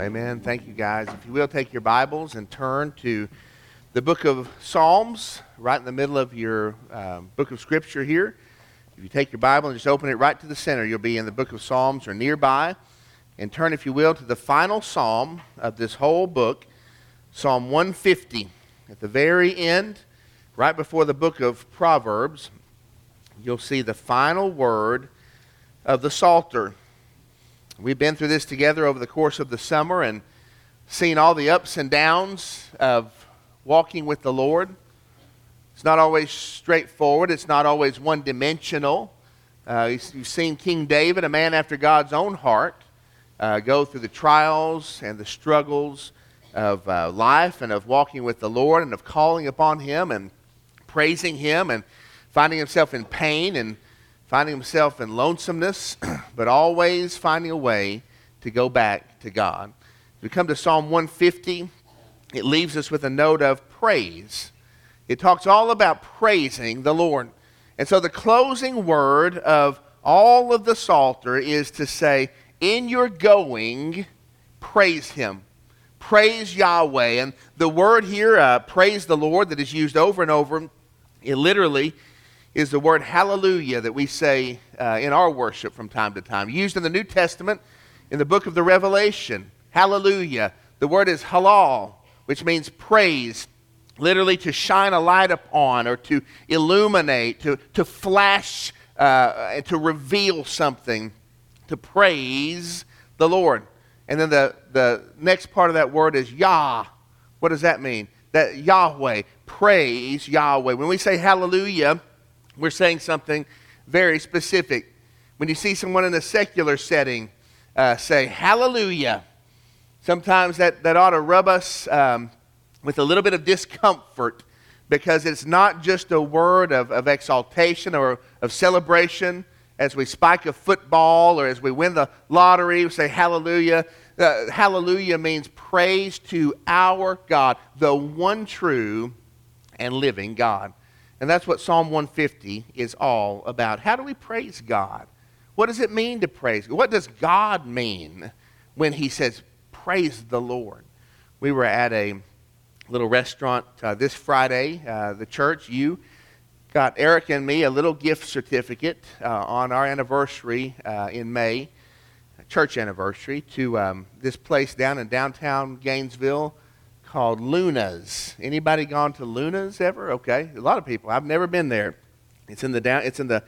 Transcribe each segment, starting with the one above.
Amen. Thank you, guys. If you will, take your Bibles and turn to the book of Psalms, right in the middle of your um, book of Scripture here. If you take your Bible and just open it right to the center, you'll be in the book of Psalms or nearby. And turn, if you will, to the final psalm of this whole book, Psalm 150. At the very end, right before the book of Proverbs, you'll see the final word of the Psalter. We've been through this together over the course of the summer and seen all the ups and downs of walking with the Lord. It's not always straightforward, it's not always one dimensional. Uh, you've seen King David, a man after God's own heart, uh, go through the trials and the struggles of uh, life and of walking with the Lord and of calling upon Him and praising Him and finding himself in pain and finding himself in lonesomeness, but always finding a way to go back to God. We come to Psalm 150. It leaves us with a note of praise. It talks all about praising the Lord. And so the closing word of all of the Psalter is to say, in your going, praise Him. Praise Yahweh. And the word here, uh, praise the Lord, that is used over and over, it literally is the word hallelujah that we say uh, in our worship from time to time. Used in the New Testament in the book of the Revelation. Hallelujah. The word is halal, which means praise, literally to shine a light upon or to illuminate, to, to flash, uh, to reveal something, to praise the Lord. And then the, the next part of that word is Yah. What does that mean? That Yahweh, praise Yahweh. When we say hallelujah, we're saying something very specific. When you see someone in a secular setting uh, say, Hallelujah, sometimes that, that ought to rub us um, with a little bit of discomfort because it's not just a word of, of exaltation or of celebration as we spike a football or as we win the lottery, we say hallelujah. Uh, hallelujah means praise to our God, the one true and living God. And that's what Psalm 150 is all about. How do we praise God? What does it mean to praise? What does God mean when he says, praise the Lord? We were at a little restaurant uh, this Friday. Uh, the church, you got Eric and me a little gift certificate uh, on our anniversary uh, in May, church anniversary, to um, this place down in downtown Gainesville called Luna's. Anybody gone to Luna's ever? Okay, a lot of people. I've never been there. It's in the down. It's in the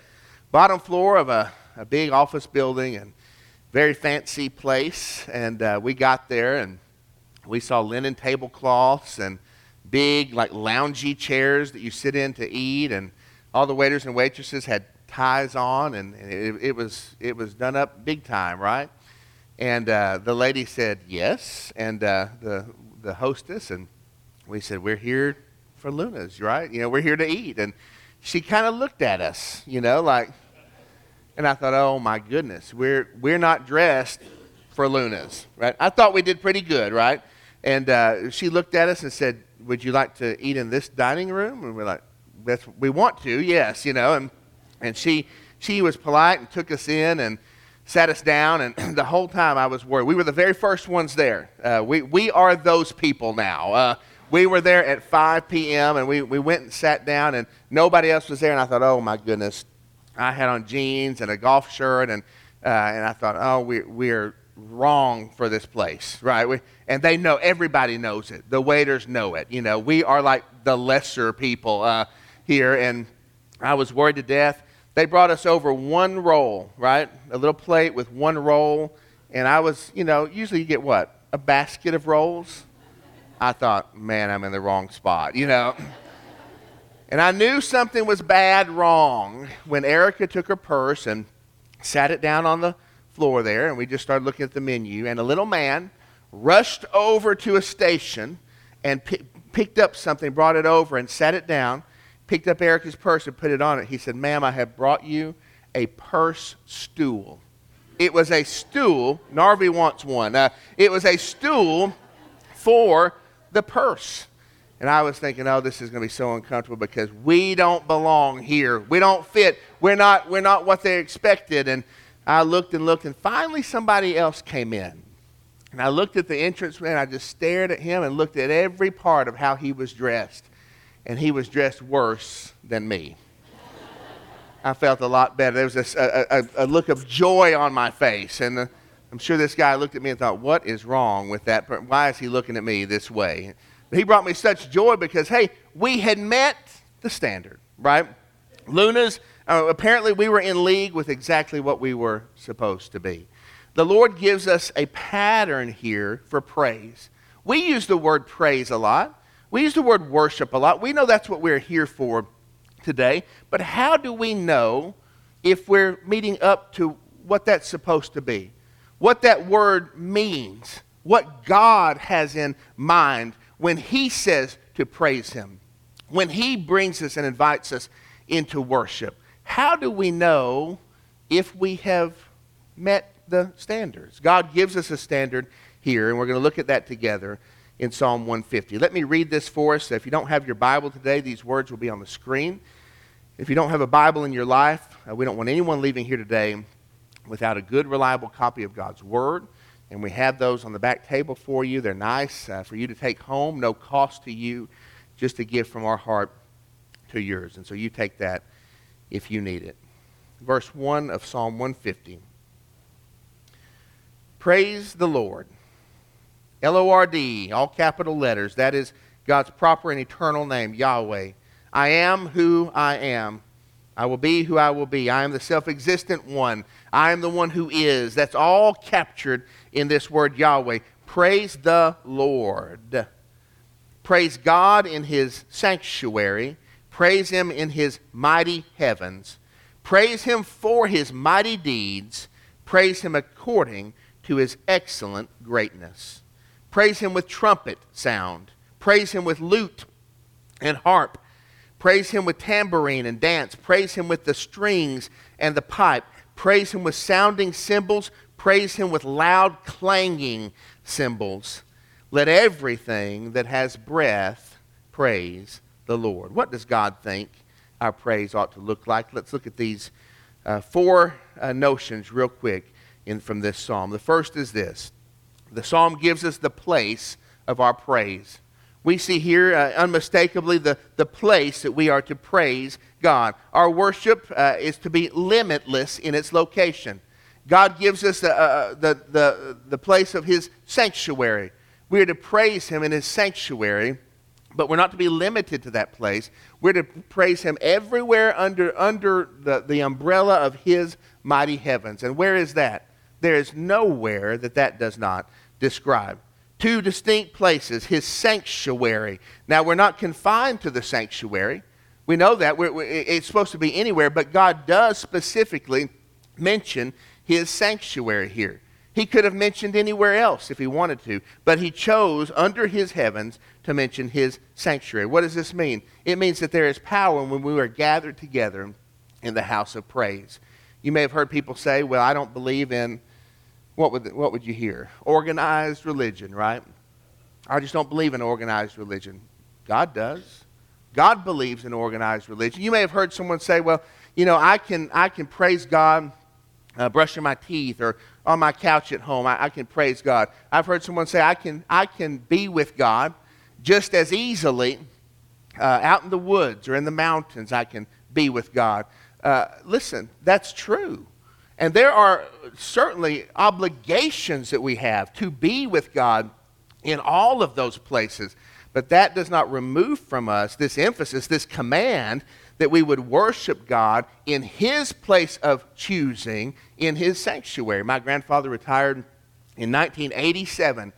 bottom floor of a, a big office building and very fancy place. And uh, we got there and we saw linen tablecloths and big like loungy chairs that you sit in to eat and all the waiters and waitresses had ties on and it, it was it was done up big time right and uh, the lady said yes and uh, the the hostess, and we said, We're here for Luna's, right? You know, we're here to eat. And she kind of looked at us, you know, like, and I thought, Oh my goodness, we're, we're not dressed for Luna's, right? I thought we did pretty good, right? And uh, she looked at us and said, Would you like to eat in this dining room? And we're like, That's, We want to, yes, you know. And, and she, she was polite and took us in and sat us down, and the whole time I was worried. We were the very first ones there. Uh, we, we are those people now. Uh, we were there at 5 p.m., and we, we went and sat down, and nobody else was there. And I thought, oh my goodness. I had on jeans and a golf shirt, and, uh, and I thought, oh, we, we're wrong for this place, right? We, and they know, everybody knows it. The waiters know it. You know, we are like the lesser people uh, here, and I was worried to death they brought us over one roll, right? A little plate with one roll. And I was, you know, usually you get what? A basket of rolls? I thought, man, I'm in the wrong spot, you know. And I knew something was bad wrong when Erica took her purse and sat it down on the floor there, and we just started looking at the menu. And a little man rushed over to a station and p- picked up something, brought it over, and sat it down picked up Erica's purse and put it on it. He said, Ma'am, I have brought you a purse stool. It was a stool. Narvi wants one. Uh, it was a stool for the purse. And I was thinking, oh, this is going to be so uncomfortable because we don't belong here. We don't fit. We're not, we're not what they expected. And I looked and looked, and finally somebody else came in. And I looked at the entrance man. I just stared at him and looked at every part of how he was dressed. And he was dressed worse than me. I felt a lot better. There was a, a, a look of joy on my face. And uh, I'm sure this guy looked at me and thought, what is wrong with that? Why is he looking at me this way? But he brought me such joy because, hey, we had met the standard, right? Luna's, uh, apparently we were in league with exactly what we were supposed to be. The Lord gives us a pattern here for praise. We use the word praise a lot. We use the word worship a lot. We know that's what we're here for today. But how do we know if we're meeting up to what that's supposed to be? What that word means? What God has in mind when He says to praise Him? When He brings us and invites us into worship? How do we know if we have met the standards? God gives us a standard here, and we're going to look at that together in Psalm 150. Let me read this for us. If you don't have your Bible today, these words will be on the screen. If you don't have a Bible in your life, uh, we don't want anyone leaving here today without a good, reliable copy of God's Word. And we have those on the back table for you. They're nice uh, for you to take home, no cost to you, just a gift from our heart to yours. And so you take that if you need it. Verse 1 of Psalm 150. Praise the Lord. L O R D, all capital letters. That is God's proper and eternal name, Yahweh. I am who I am. I will be who I will be. I am the self existent one. I am the one who is. That's all captured in this word Yahweh. Praise the Lord. Praise God in his sanctuary. Praise him in his mighty heavens. Praise him for his mighty deeds. Praise him according to his excellent greatness. Praise him with trumpet sound. Praise him with lute and harp. Praise him with tambourine and dance. Praise him with the strings and the pipe. Praise him with sounding cymbals. Praise him with loud clanging cymbals. Let everything that has breath praise the Lord. What does God think our praise ought to look like? Let's look at these uh, four uh, notions real quick in, from this psalm. The first is this the psalm gives us the place of our praise we see here uh, unmistakably the, the place that we are to praise God. Our worship uh, is to be limitless in its location. God gives us uh, uh, the, the, the place of His sanctuary. We are to praise Him in His sanctuary, but we're not to be limited to that place. We're to praise Him everywhere under, under the, the umbrella of His mighty heavens. And where is that? There is nowhere that that does not describe two distinct places his sanctuary. Now, we're not confined to the sanctuary. We know that. We're, we're, it's supposed to be anywhere, but God does specifically mention his sanctuary here. He could have mentioned anywhere else if he wanted to, but he chose under his heavens to mention his sanctuary. What does this mean? It means that there is power when we are gathered together in the house of praise. You may have heard people say, Well, I don't believe in what would, what would you hear? Organized religion, right? I just don't believe in organized religion. God does. God believes in organized religion. You may have heard someone say, well, you know, I can, I can praise God uh, brushing my teeth or on my couch at home. I, I can praise God. I've heard someone say, I can, I can be with God just as easily uh, out in the woods or in the mountains. I can be with God. Uh, listen, that's true. And there are certainly obligations that we have to be with God in all of those places. But that does not remove from us this emphasis, this command that we would worship God in His place of choosing, in His sanctuary. My grandfather retired in 1987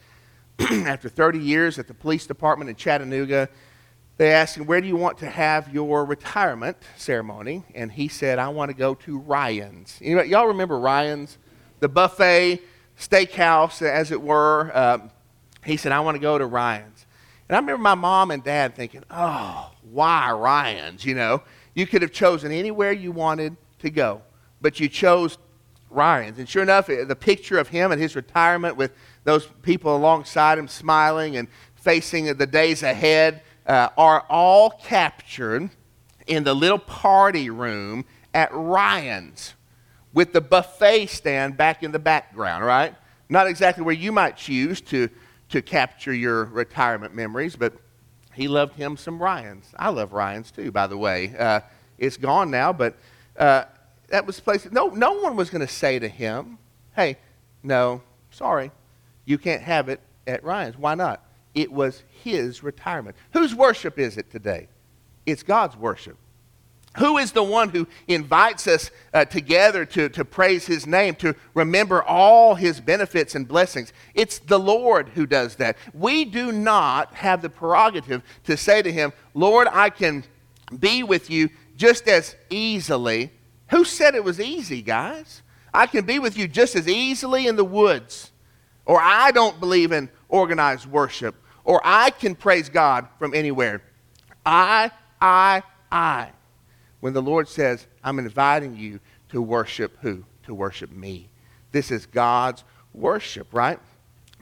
after 30 years at the police department in Chattanooga. They asked him, Where do you want to have your retirement ceremony? And he said, I want to go to Ryan's. Know, y'all remember Ryan's? The buffet, steakhouse, as it were. Um, he said, I want to go to Ryan's. And I remember my mom and dad thinking, Oh, why Ryan's? You know, you could have chosen anywhere you wanted to go, but you chose Ryan's. And sure enough, the picture of him and his retirement with those people alongside him smiling and facing the days ahead uh, are all captured in the little party room at Ryan's with the buffet stand back in the background, right? Not exactly where you might choose to, to capture your retirement memories, but he loved him some Ryan's. I love Ryan's too, by the way. Uh, it's gone now, but uh, that was the place. No, no one was going to say to him, "Hey, no, sorry, you can't have it at Ryan's." Why not? It was his retirement. Whose worship is it today? It's God's worship. Who is the one who invites us uh, together to, to praise his name, to remember all his benefits and blessings? It's the Lord who does that. We do not have the prerogative to say to him, Lord, I can be with you just as easily. Who said it was easy, guys? I can be with you just as easily in the woods. Or I don't believe in organized worship. Or I can praise God from anywhere. I, I, I when the Lord says, I'm inviting you to worship who? To worship me. This is God's worship, right?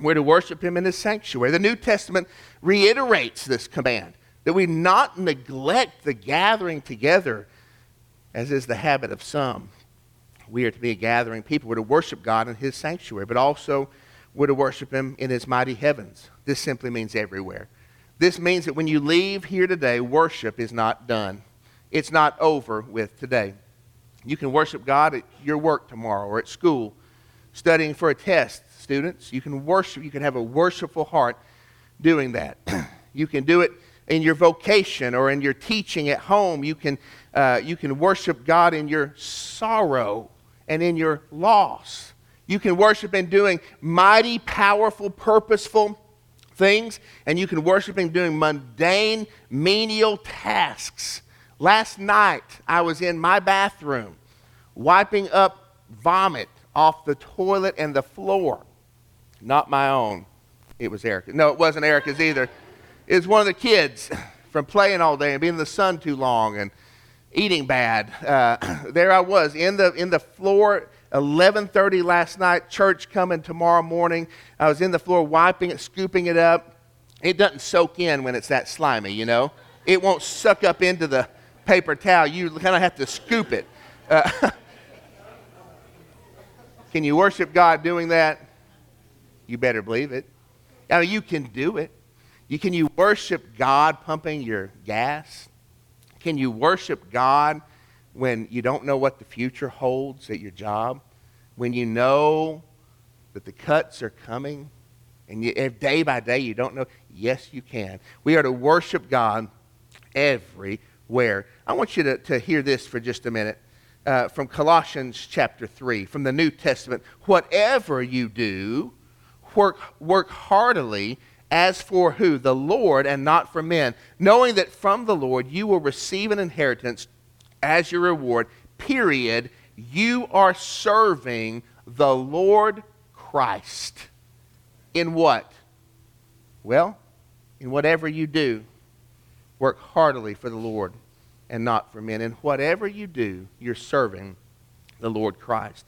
We're to worship him in his sanctuary. The New Testament reiterates this command that we not neglect the gathering together, as is the habit of some. We are to be a gathering people. We're to worship God in his sanctuary, but also we're to worship him in his mighty heavens. This simply means everywhere. This means that when you leave here today, worship is not done it's not over with today. You can worship God at your work tomorrow or at school, studying for a test, students. You can worship, you can have a worshipful heart doing that. you can do it in your vocation or in your teaching at home. You can, uh, you can worship God in your sorrow and in your loss. You can worship in doing mighty, powerful, purposeful things, and you can worship in doing mundane, menial tasks Last night, I was in my bathroom wiping up vomit off the toilet and the floor. Not my own. It was Erica. No, it wasn't Erica's either. It was one of the kids from playing all day and being in the sun too long and eating bad. Uh, there I was in the, in the floor 11.30 last night, church coming tomorrow morning. I was in the floor wiping it, scooping it up. It doesn't soak in when it's that slimy, you know. It won't suck up into the paper towel, you kind of have to scoop it. Uh, can you worship God doing that? You better believe it. I mean, you can do it. You, can you worship God pumping your gas? Can you worship God when you don't know what the future holds at your job? When you know that the cuts are coming? And you, day by day you don't know? Yes, you can. We are to worship God everywhere. I want you to, to hear this for just a minute uh, from Colossians chapter 3, from the New Testament. Whatever you do, work, work heartily as for who? The Lord and not for men, knowing that from the Lord you will receive an inheritance as your reward. Period. You are serving the Lord Christ. In what? Well, in whatever you do, work heartily for the Lord and not for men. In whatever you do, you're serving the Lord Christ.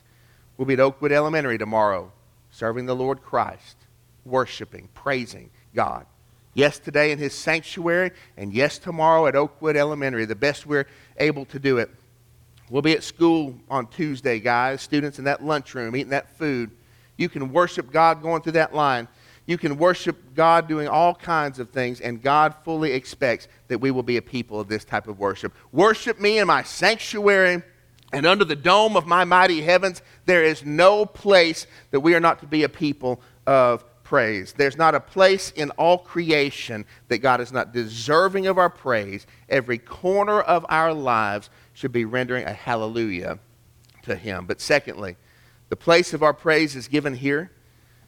We'll be at Oakwood Elementary tomorrow, serving the Lord Christ, worshiping, praising God. Yes, today in His sanctuary, and yes, tomorrow at Oakwood Elementary, the best we're able to do it. We'll be at school on Tuesday, guys, students in that lunchroom, eating that food. You can worship God going through that line. You can worship God doing all kinds of things, and God fully expects that we will be a people of this type of worship. Worship me in my sanctuary and under the dome of my mighty heavens. There is no place that we are not to be a people of praise. There's not a place in all creation that God is not deserving of our praise. Every corner of our lives should be rendering a hallelujah to Him. But secondly, the place of our praise is given here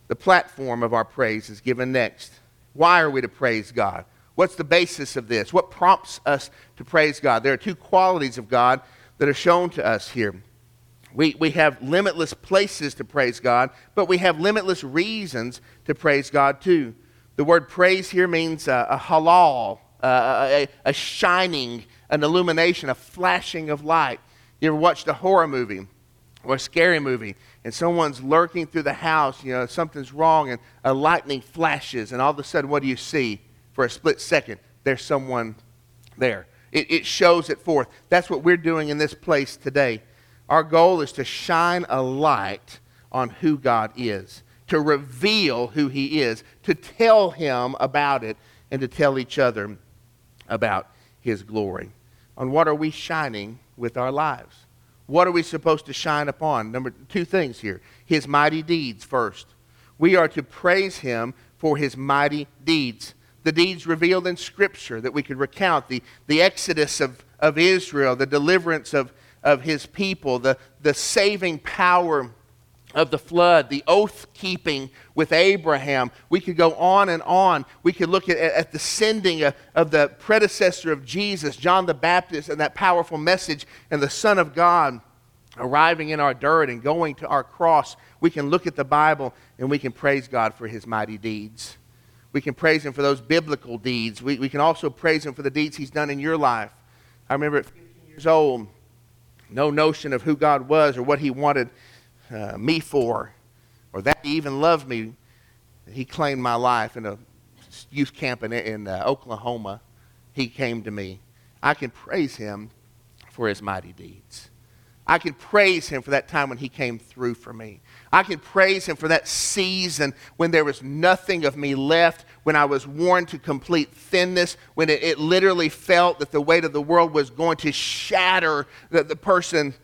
the platform of our praise is given next. Why are we to praise God? What's the basis of this? What prompts us to praise God? There are two qualities of God that are shown to us here. We, we have limitless places to praise God, but we have limitless reasons to praise God too. The word praise here means uh, a halal, uh, a, a shining, an illumination, a flashing of light. You ever watched a horror movie or a scary movie and someone's lurking through the house, you know, something's wrong, and a lightning flashes, and all of a sudden, what do you see for a split second? There's someone there. It, it shows it forth. That's what we're doing in this place today. Our goal is to shine a light on who God is. to reveal who He is, to tell Him about it, and to tell each other about His glory. On what are we shining with our lives? What are we supposed to shine upon? Number two things here His mighty deeds first. We are to praise Him for His mighty deeds. The deeds revealed in Scripture that we could recount the, the exodus of, of Israel, the deliverance of, of His people, the, the saving power of the flood, the oath keeping with Abraham. We could go on and on. We could look at, at the sending of, of, the predecessor of Jesus, John the Baptist, and that powerful message, and the Son of God arriving in our dirt and going to our cross. We can look at the Bible and we can praise God for his mighty deeds. We can praise him for those biblical deeds. We, we can also praise him for the deeds he's done in your life. I remember at 15 years old, no notion of who God was or what he wanted uh, me for, or that he even loved me. He claimed my life in a youth camp in, in uh, Oklahoma. He came to me. I can praise him for his mighty deeds. I can praise him for that time when he came through for me. I can praise him for that season when there was nothing of me left, when I was worn to complete thinness, when it, it literally felt that the weight of the world was going to shatter the, the person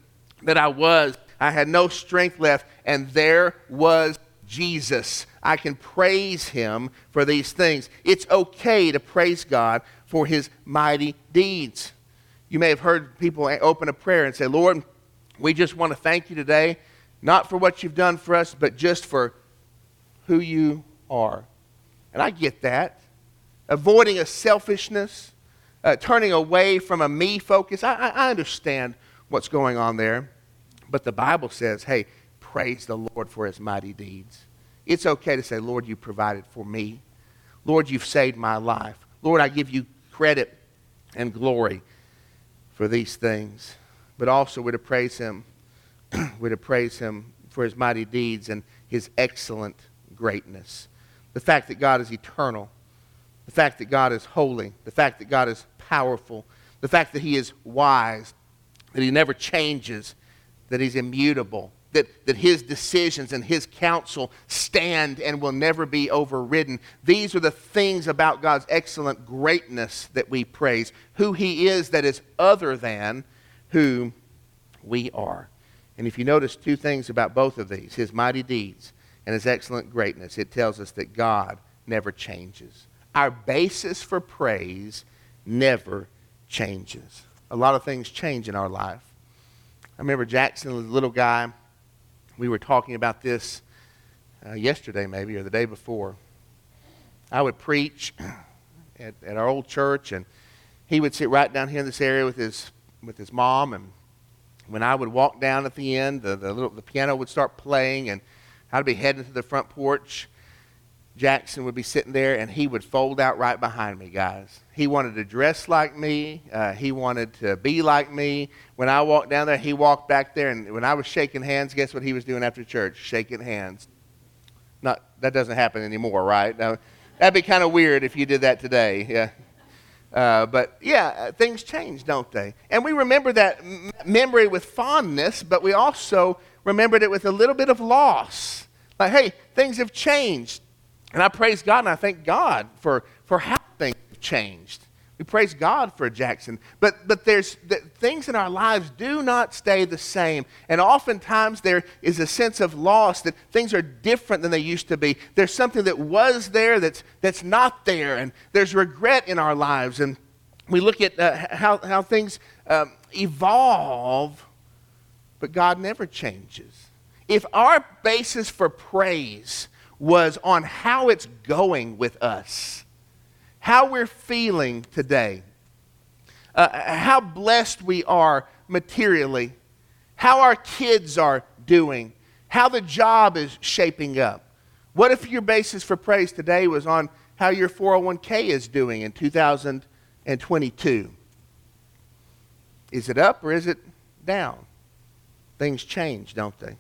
that I was. I had no strength left, and there was Jesus. I can praise him for these things. It's okay to praise God for his mighty deeds. You may have heard people open a prayer and say, Lord, we just want to thank you today, not for what you've done for us, but just for who you are. And I get that. Avoiding a selfishness, uh, turning away from a me focus. I, I understand what's going on there. But the Bible says, hey, praise the Lord for his mighty deeds. It's okay to say, Lord, you provided for me. Lord, you've saved my life. Lord, I give you credit and glory for these things. But also, we're to praise him. we're to praise him for his mighty deeds and his excellent greatness. The fact that God is eternal, the fact that God is holy, the fact that God is powerful, the fact that he is wise, that he never changes, that he's immutable, that, that his decisions and his counsel stand and will never be overridden. These are the things about God's excellent greatness that we praise. Who he is that is other than who we are. And if you notice two things about both of these his mighty deeds and his excellent greatness, it tells us that God never changes. Our basis for praise never changes. A lot of things change in our life. I remember Jackson was a little guy. We were talking about this uh, yesterday, maybe, or the day before. I would preach at, at our old church, and he would sit right down here in this area with his, with his mom. And when I would walk down at the end, the, the, little, the piano would start playing, and I'd be heading to the front porch. Jackson would be sitting there and he would fold out right behind me, guys. He wanted to dress like me. Uh, he wanted to be like me. When I walked down there, he walked back there, and when I was shaking hands, guess what he was doing after church? Shaking hands. Not that doesn't happen anymore, right? Now, that'd be kind of weird if you did that today. Yeah. Uh, but yeah, uh, things change, don't they? And we remember that m- memory with fondness, but we also remembered it with a little bit of loss. Like, hey, things have changed and I praise God and I thank God for, for how things have changed. We praise God for Jackson. But, but there's the, things in our lives do not stay the same. And oftentimes there is a sense of loss that things are different than they used to be. There's something that was there that's, that's not there. And there's regret in our lives. And we look at uh, how, how things um, evolve, but God never changes. If our basis for praise was on how it's going with us, how we're feeling today, uh, how blessed we are materially, how our kids are doing, how the job is shaping up. What if your basis for praise today was on how your 401k is doing in 2022? Is it up or is it down? Things change, don't they?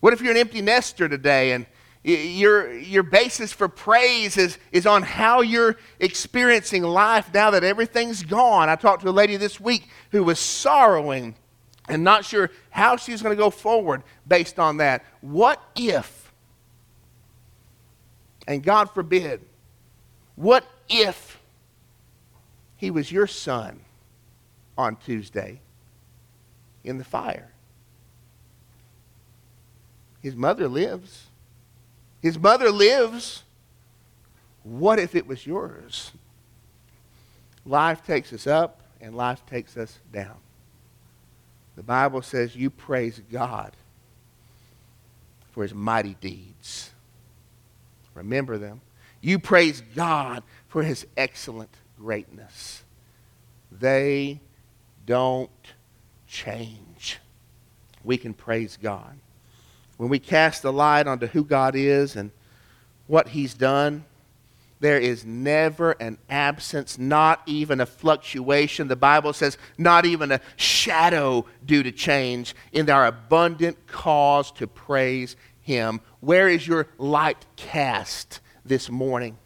What if you're an empty nester today and your, your basis for praise is, is on how you're experiencing life now that everything's gone. I talked to a lady this week who was sorrowing and not sure how she's going to go forward based on that. What if And God forbid, what if he was your son on Tuesday in the fire? His mother lives. His mother lives. What if it was yours? Life takes us up and life takes us down. The Bible says you praise God for his mighty deeds. Remember them. You praise God for his excellent greatness. They don't change. We can praise God. When we cast the light onto who God is and what he's done, there is never an absence, not even a fluctuation. The Bible says, not even a shadow due to change in our abundant cause to praise Him. Where is your light cast this morning?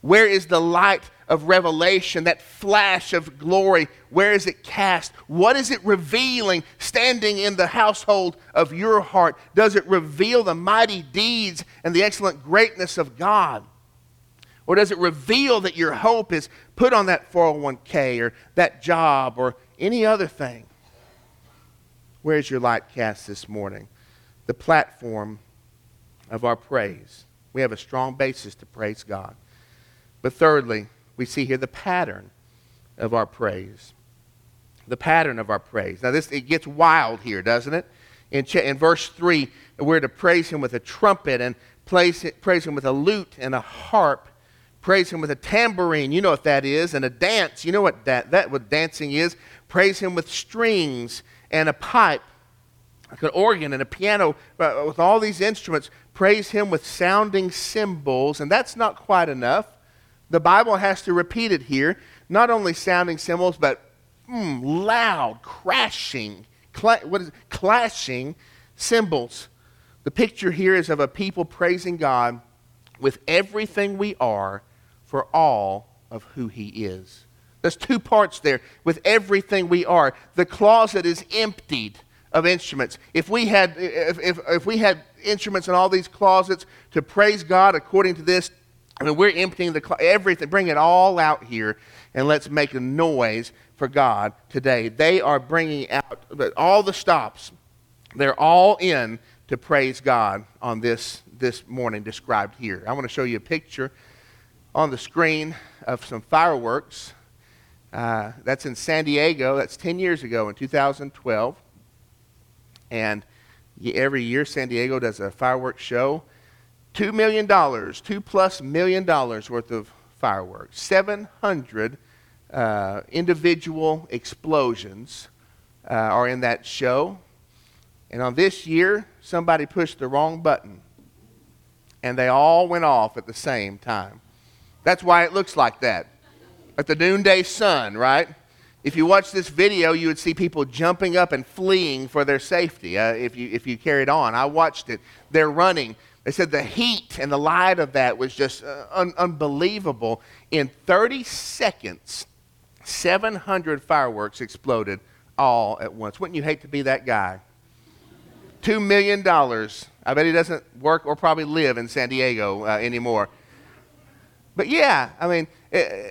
Where is the light of revelation, that flash of glory? Where is it cast? What is it revealing standing in the household of your heart? Does it reveal the mighty deeds and the excellent greatness of God? Or does it reveal that your hope is put on that 401k or that job or any other thing? Where's your light cast this morning? The platform of our praise. We have a strong basis to praise God. But thirdly, we see here the pattern of our praise. The pattern of our praise. Now, this it gets wild here, doesn't it? In, in verse 3, we're to praise him with a trumpet and praise, praise him with a lute and a harp Praise him with a tambourine. You know what that is. And a dance. You know what that, that what dancing is. Praise him with strings and a pipe, like an organ and a piano, uh, with all these instruments. Praise him with sounding cymbals. And that's not quite enough. The Bible has to repeat it here. Not only sounding cymbals, but mm, loud, crashing, what is it? clashing cymbals. The picture here is of a people praising God with everything we are for all of who He is. There's two parts there with everything we are. The closet is emptied of instruments. If we had, if, if, if we had instruments in all these closets to praise God according to this, I mean, we're emptying the everything. Bring it all out here, and let's make a noise for God today. They are bringing out all the stops. They're all in to praise God on this this morning described here. I want to show you a picture on the screen of some fireworks. Uh, that's in San Diego. That's 10 years ago in 2012. And every year, San Diego does a fireworks show. $2 million, two plus million dollars worth of fireworks. 700 uh, individual explosions uh, are in that show. And on this year, somebody pushed the wrong button. And they all went off at the same time. That's why it looks like that. At the noonday sun, right? If you watch this video, you would see people jumping up and fleeing for their safety uh, if, you, if you carried on. I watched it. They're running. They said the heat and the light of that was just uh, un- unbelievable. In 30 seconds, 700 fireworks exploded all at once. Wouldn't you hate to be that guy? $2 million. I bet he doesn't work or probably live in San Diego uh, anymore. But yeah, I mean, eh,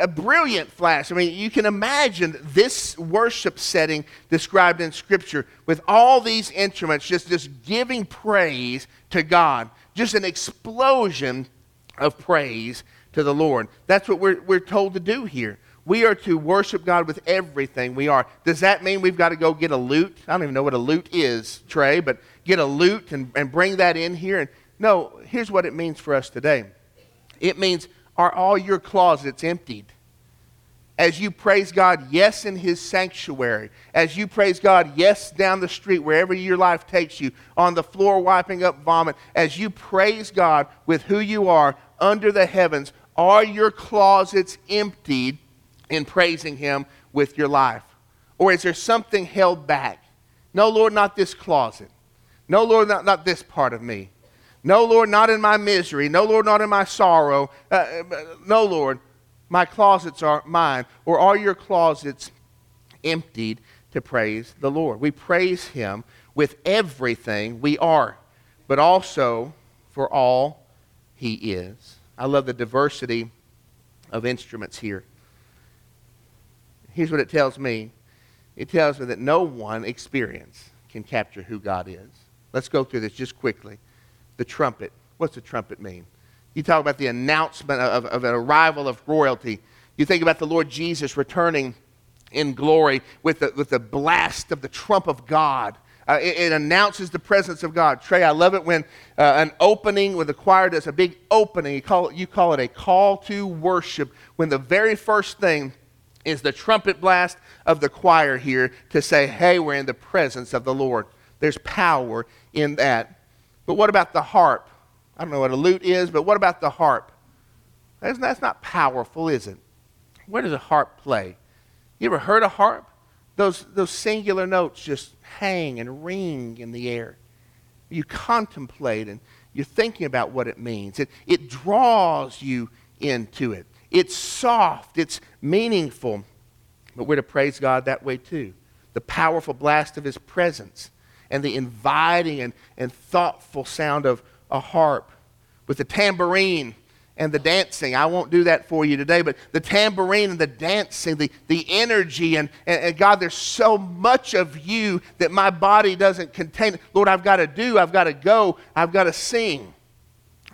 a brilliant flash. I mean, you can imagine this worship setting described in Scripture with all these instruments just, just giving praise to God. Just an explosion of praise to the Lord. That's what we're, we're told to do here. We are to worship God with everything we are. Does that mean we've got to go get a lute? I don't even know what a lute is, Trey, but get a lute and, and bring that in here. And no, here's what it means for us today it means, are all your closets emptied? As you praise God, yes, in His sanctuary. As you praise God, yes, down the street, wherever your life takes you, on the floor wiping up vomit. As you praise God with who you are under the heavens, are your closets emptied in praising Him with your life? Or is there something held back? No, Lord, not this closet. No, Lord, not, not this part of me. No, Lord, not in my misery. No, Lord, not in my sorrow. Uh, uh, no, Lord, my closets are mine. Or are your closets emptied to praise the Lord? We praise Him with everything we are, but also for all he is. I love the diversity of instruments here. Here's what it tells me it tells me that no one experience can capture who God is. Let's go through this just quickly. The trumpet. What's the trumpet mean? You talk about the announcement of, of an arrival of royalty. You think about the Lord Jesus returning in glory with the, with the blast of the trump of God. Uh, it, it, announces the presence of God. Trey, I love it when uh, an opening, when the choir does a big opening, you call, it, you call it a call to worship, when the very first thing is the trumpet blast of the choir here to say, hey, we're in the presence of the Lord. There's power in that. But what about the harp? I don't know what a lute is, but what about the harp? That's, that's not powerful, is it? Where does a harp play? You ever heard a harp? Those, those singular notes just hang and ring in the air. You contemplate and you're thinking about what it means. It, it draws you into it. It's soft, it's meaningful. But we're to praise God that way too. The powerful blast of His presence and the inviting and, and thoughtful sound of a harp with the tambourine and the dancing. I won't do that for you today, but the tambourine and the dancing, the, the energy, and, and, and, God, there's so much of you that my body doesn't contain. Lord, I've got to do, I've got to go, I've got to sing,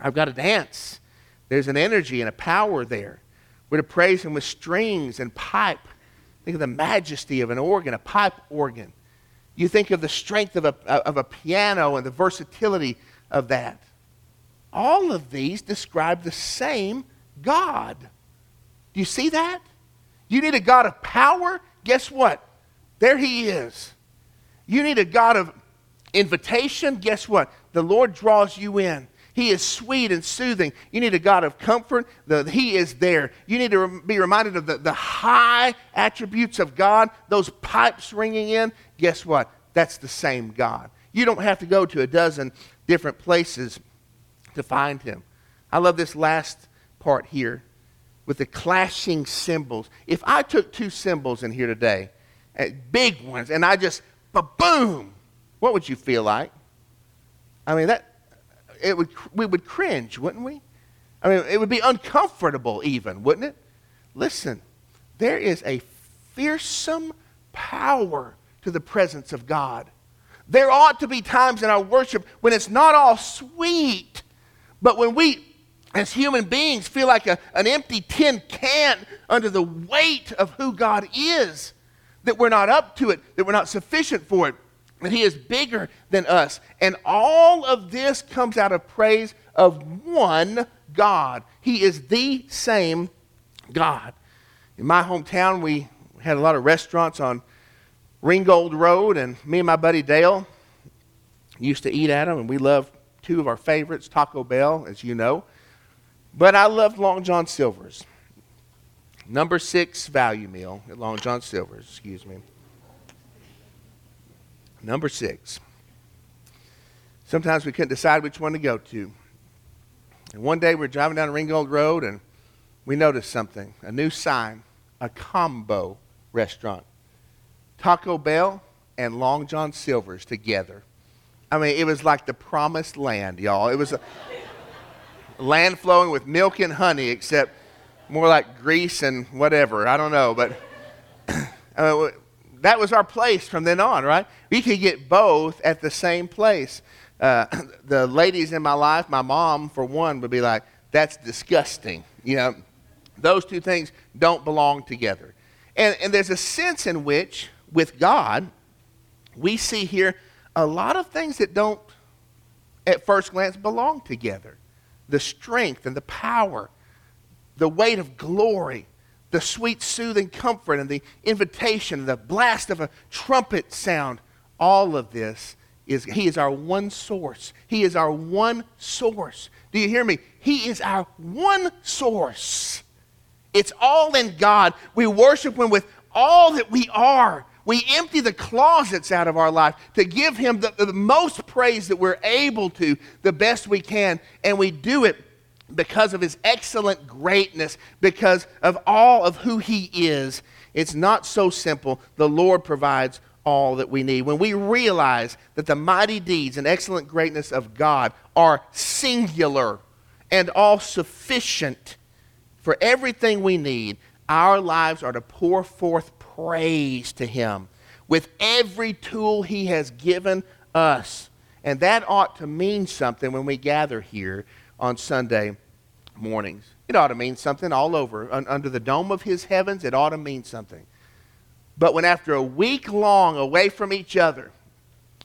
I've got to dance. There's an energy and a power there. We're to praise Him with strings and pipe. Think of the majesty of an organ, a pipe organ. You think of the strength of a, of a piano and the versatility of that. All of these describe the same God. Do you see that? You need a God of power? Guess what? There he is. You need a God of invitation? Guess what? The Lord draws you in. He is sweet and soothing. You need a God of comfort. The, he is there. You need to be reminded of the, the high attributes of God, those pipes ringing in. Guess what? That's the same God. You don't have to go to a dozen different places to find him. I love this last part here with the clashing cymbals. If I took two cymbals in here today, eh, big ones, and I just, boom, what would you feel like? I mean, that it would, we would cringe, wouldn't we? I mean, it would be uncomfortable, even, wouldn't it? Listen, there is a fearsome power to the presence of God. There ought to be times in our worship when it's not all sweet, but when we, as human beings, feel like a, an empty tin can under the weight of who God is, that we're not up to it, that we're not sufficient for it that he is bigger than us. And all of this comes out of praise of one God. He is the same God. In my hometown, we had a lot of restaurants on Ringgold Road, and me and my buddy Dale used to eat at them, and we loved two of our favorites, Taco Bell, as you know. But I loved Long John Silver's. Number six value meal at Long John Silver's, excuse me. Number six. Sometimes we couldn't decide which one to go to. And one day we are driving down Ringgold Road and we noticed something a new sign, a combo restaurant. Taco Bell and Long John Silver's together. I mean, it was like the promised land, y'all. It was a land flowing with milk and honey, except more like grease and whatever. I don't know, but I mean, that was our place from then on, right? We could get both at the same place. Uh, the ladies in my life, my mom, for one, would be like, that's disgusting. You know, those two things don't belong together. And, and there's a sense in which, with God, we see here a lot of things that don't, at first glance, belong together. The strength and the power, the weight of glory, the sweet, soothing comfort and the invitation, the blast of a trumpet sound, all of this is He is our one source. He is our one source. Do you hear me? He is our one source. It's all in God. We worship Him with all that we are. We empty the closets out of our life to give Him the, the most praise that we're able to, the best we can, and we do it because of his excellent greatness, because of all of who he is. It's not so simple. The Lord provides all that we need. When we realize that the mighty deeds and excellent greatness of God are singular and all sufficient for everything we need, our lives are to pour forth praise to Him with every tool He has given us. And that ought to mean something when we gather here on Sunday mornings. It ought to mean something all over. under the dome of His heavens, it ought to mean something. But when after a week long away from each other,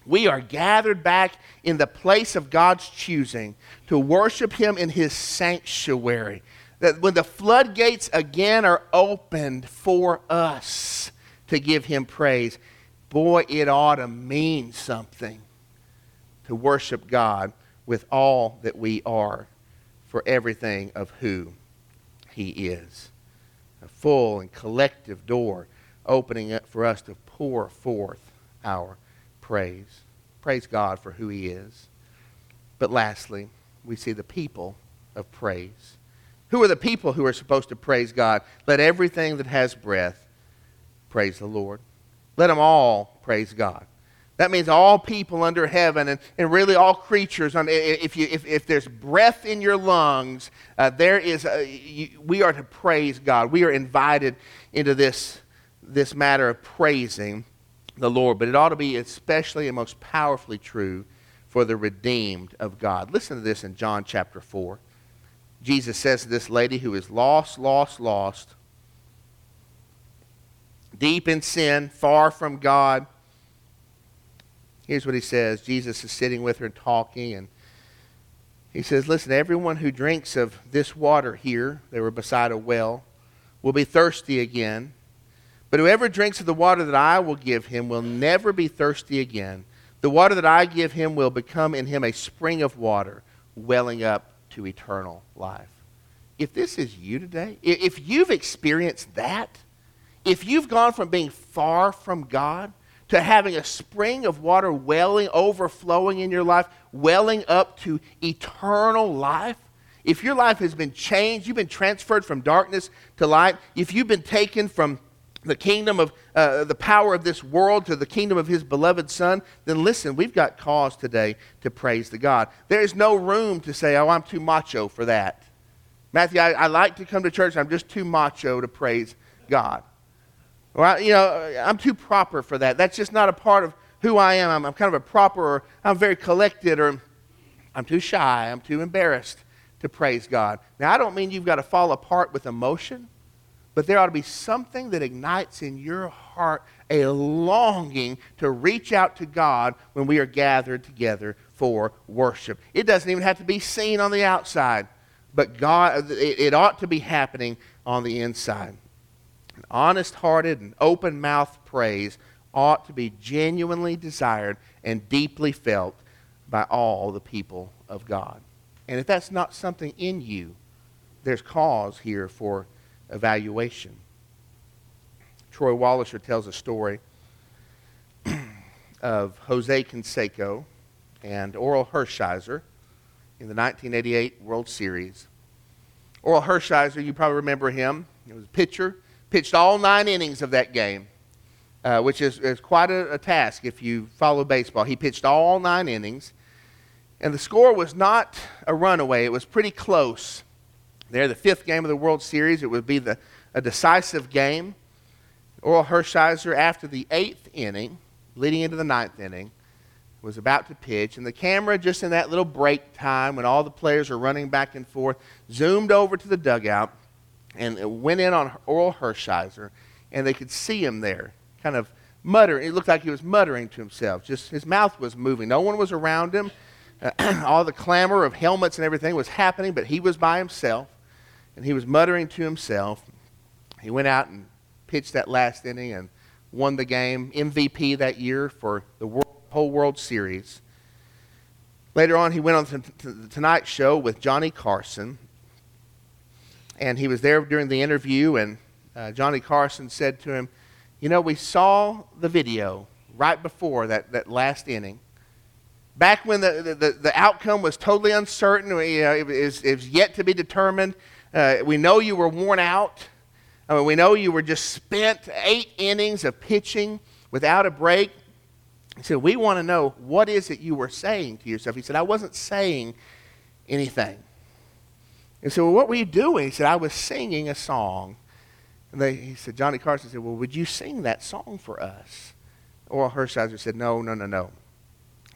we are gathered back in the place of God's choosing to worship Him in His sanctuary. That when the floodgates again are opened for us to give Him praise, boy, it ought to mean something to worship God with all that we are for everything of who He is. A full and collective door opening up for us to pour forth our praise. Praise God for who He is. But lastly, we see the people of praise. Who are the people who are supposed to praise God? Let everything that has breath praise the Lord. Let them all praise God. That means all people under heaven and, and really all creatures. If, you, if, if there's breath in your lungs, uh, there is a, you, we are to praise God. We are invited into this, this matter of praising the Lord. But it ought to be especially and most powerfully true for the redeemed of God. Listen to this in John chapter 4. Jesus says to this lady who is lost, lost, lost, deep in sin, far from God. Here's what he says Jesus is sitting with her and talking, and he says, Listen, everyone who drinks of this water here, they were beside a well, will be thirsty again. But whoever drinks of the water that I will give him will never be thirsty again. The water that I give him will become in him a spring of water, welling up to eternal life. If this is you today, if you've experienced that, if you've gone from being far from God to having a spring of water welling, overflowing in your life, welling up to eternal life, if your life has been changed, you've been transferred from darkness to light, if you've been taken from the kingdom of uh, the power of this world to the kingdom of his beloved son, then listen, we've got cause today to praise the God. There is no room to say, oh, I'm too macho for that. Matthew, I, I like to come to church, I'm just too macho to praise God. Well, you know, I'm too proper for that. That's just not a part of who I am. I'm, I'm kind of a proper, or I'm very collected, or I'm too shy, I'm too embarrassed to praise God. Now, I don't mean you've got to fall apart with emotion, but there ought to be something that ignites in your heart a longing to reach out to God when we are gathered together for worship. It doesn't even have to be seen on the outside, but God, it ought to be happening on the inside honest hearted and open mouthed praise ought to be genuinely desired and deeply felt by all the people of God. And if that's not something in you, there's cause here for evaluation. Troy Wallisher tells a story of Jose Canseco and Orel Hershiser in the 1988 World Series. Orel Hershiser, you probably remember him. He was a pitcher pitched all nine innings of that game, uh, which is, is quite a, a, task if you follow baseball. He pitched all nine innings, and the score was not a runaway. It was pretty close. There, the fifth game of the World Series, it would be the, a decisive game. Orel Hershiser, after the eighth inning, leading into the ninth inning, was about to pitch, and the camera, just in that little break time when all the players are running back and forth, zoomed over to the dugout and went in on Orel Hershiser, and they could see him there, kind of muttering. It looked like he was muttering to himself. Just his mouth was moving. No one was around him. Uh, all the clamor of helmets and everything was happening, but he was by himself, and he was muttering to himself. He went out and pitched that last inning and won the game, MVP that year for the world, whole World Series. Later on, he went on to the Tonight Show with Johnny Carson, and he was there during the interview, and uh, Johnny Carson said to him, You know, we saw the video right before that, that last inning. Back when the, the, the outcome was totally uncertain, you know, it, was, it was yet to be determined. Uh, we know you were worn out. I mean, we know you were just spent eight innings of pitching without a break. He said, We want to know what is it you were saying to yourself. He said, I wasn't saying anything. And so, well, what were you doing? He said, I was singing a song. And they, he said, Johnny Carson said, well, would you sing that song for us? Orel Hershiser said, no, no, no, no.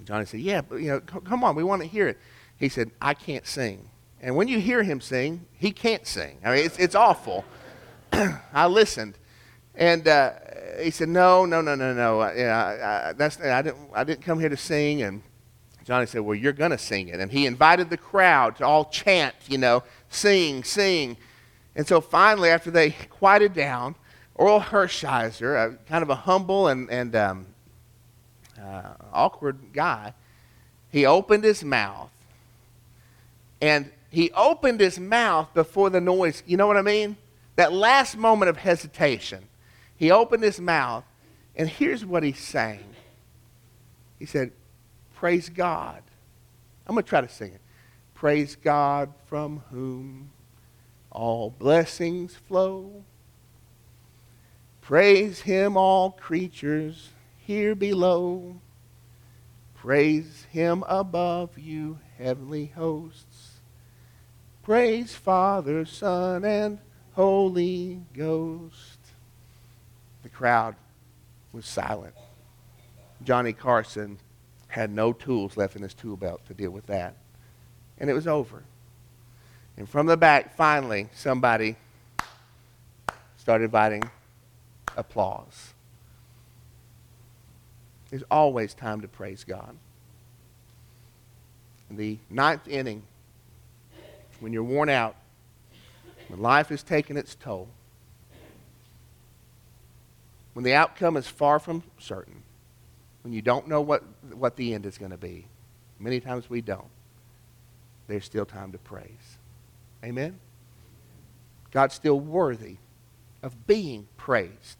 Johnny said, yeah, but, you know, come on, we want to hear it. He said, I can't sing. And when you hear him sing, he can't sing. I mean, it's, it's awful. I listened. And uh, he said, no, no, no, no, no. Uh, yeah, I, I, that's, I, didn't, I didn't come here to sing. And Johnny said, well, you're going to sing it. And he invited the crowd to all chant, you know, sing, sing. And so finally, after they quieted down, Orel Hershiser, a, kind of a humble and, and um, uh, awkward guy, he opened his mouth. And he opened his mouth before the noise. You know what I mean? That last moment of hesitation. He opened his mouth, and here's what he sang. He said, Praise God. I'm going to try to sing it. Praise God from whom all blessings flow. Praise him, all creatures here below. Praise him above you, heavenly hosts. Praise Father, Son, and Holy Ghost. The crowd was silent. Johnny Carson had no tools left in his tool belt to deal with that. And it was over. And from the back, finally, somebody started inviting applause. There's always time to praise God. In the ninth inning, when you're worn out, when life has taken its toll, when the outcome is far from certain, when you don't know what, what the end is going to be, many times we don't, there's still time to praise. Amen? God's still worthy of being praised.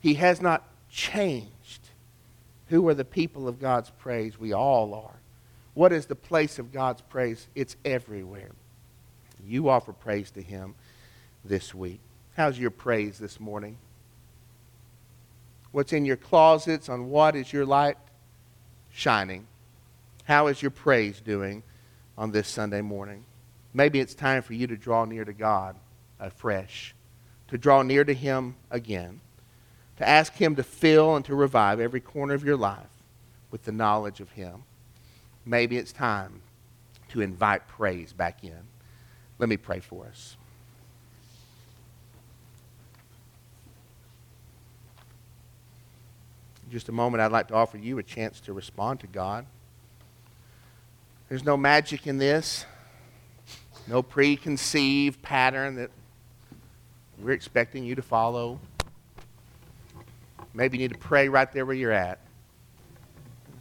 He has not changed. Who are the people of God's praise? We all are. What is the place of God's praise? It's everywhere. You offer praise to Him this week. How's your praise this morning? What's in your closets? On what is your light shining? How is your praise doing on this Sunday morning? Maybe it's time for you to draw near to God afresh, to draw near to Him again, to ask Him to fill and to revive every corner of your life with the knowledge of Him. Maybe it's time to invite praise back in. Let me pray for us. Just a moment, I'd like to offer you a chance to respond to God. There's no magic in this no preconceived pattern that we're expecting you to follow. Maybe you need to pray right there where you're at.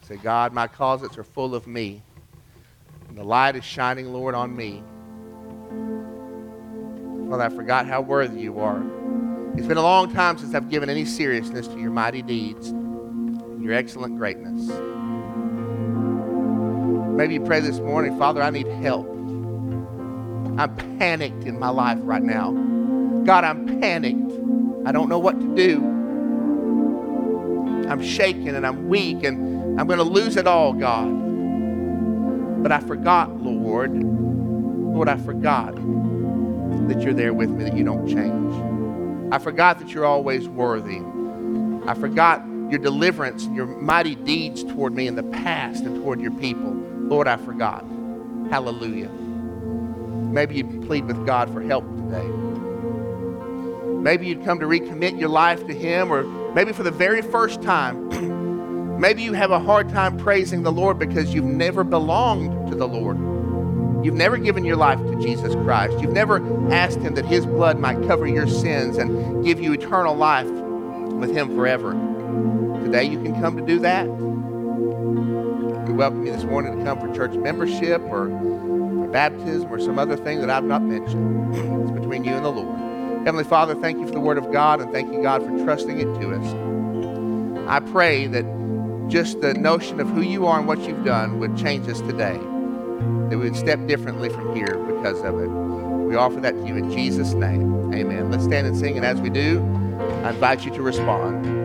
Say, God, my closets are full of me. And the light is shining, Lord, on me. Father, I forgot how worthy you are. It's been a long time since I've given any seriousness to your mighty deeds and your excellent greatness. Maybe you pray this morning, Father, I need help. I'm panicked in my life right now. God, I'm panicked. I don't know what to do. I'm shaken and I'm weak and I'm going to lose it all, God. But I forgot, Lord. Lord, I forgot that you're there with me, that you don't change. I forgot that you're always worthy. I forgot your deliverance and your mighty deeds toward me in the past and toward your people. Lord, I forgot. Hallelujah. Maybe you'd plead with God for help today. Maybe you'd come to recommit your life to Him, or maybe for the very first time, maybe you have a hard time praising the Lord because you've never belonged to the Lord. You've never given your life to Jesus Christ. You've never asked Him that His blood might cover your sins and give you eternal life with Him forever. Today you can come to do that. We welcome you this morning to come for church membership or baptism or some other thing that I've not mentioned. It's between you and the Lord. Heavenly Father, thank you for the Word of God and thank you, God, for trusting it to us. I pray that just the notion of who you are and what you've done would change us today, that we would step differently from here because of it. We offer that to you in Jesus' name. Amen. Let's stand and sing, and as we do, I invite you to respond.